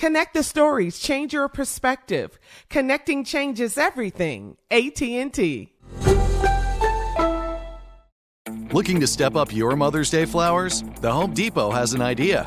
Connect the stories, change your perspective. Connecting changes everything. AT&T. Looking to step up your Mother's Day flowers? The Home Depot has an idea.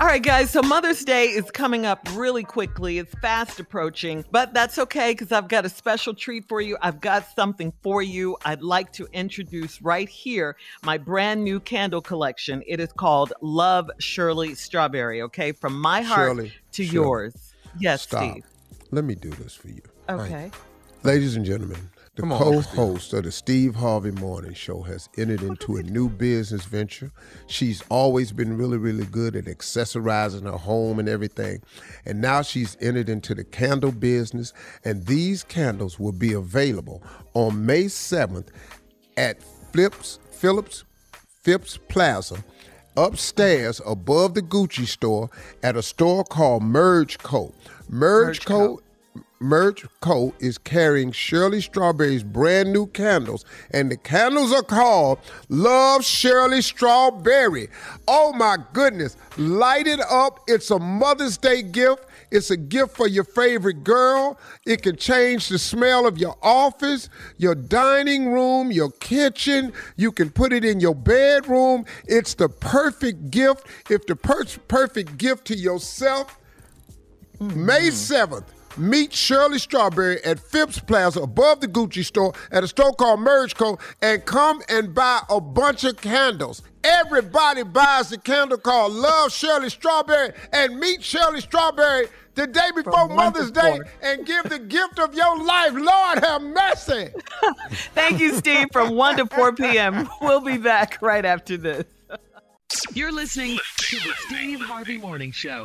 All right, guys. So Mother's Day is coming up really quickly. It's fast approaching, but that's okay because I've got a special treat for you. I've got something for you. I'd like to introduce right here my brand new candle collection. It is called Love Shirley Strawberry. Okay, from my heart Shirley, to Shirley, yours. Yes, Stop. Steve. Let me do this for you. Okay. Ladies and gentlemen, the Come co-host of the Steve Harvey Morning Show has entered into a new business venture. She's always been really, really good at accessorizing her home and everything. And now she's entered into the candle business. And these candles will be available on May 7th at Flips, Phillips, Phipps Plaza, upstairs above the Gucci store at a store called Merge Co. Merge, Merge Co. Merge Co. is carrying Shirley Strawberry's brand new candles, and the candles are called Love Shirley Strawberry. Oh my goodness, light it up. It's a Mother's Day gift. It's a gift for your favorite girl. It can change the smell of your office, your dining room, your kitchen. You can put it in your bedroom. It's the perfect gift. If the per- perfect gift to yourself, May mm. 7th, meet Shirley Strawberry at Phipps Plaza above the Gucci store at a store called Merge Co. and come and buy a bunch of candles. Everybody buys the candle called Love Shirley Strawberry and meet Shirley Strawberry the day before one Mother's Day four. and give the gift of your life. Lord have mercy. Thank you, Steve. From 1 to 4 p.m. We'll be back right after this. You're listening to the Steve Harvey Morning Show.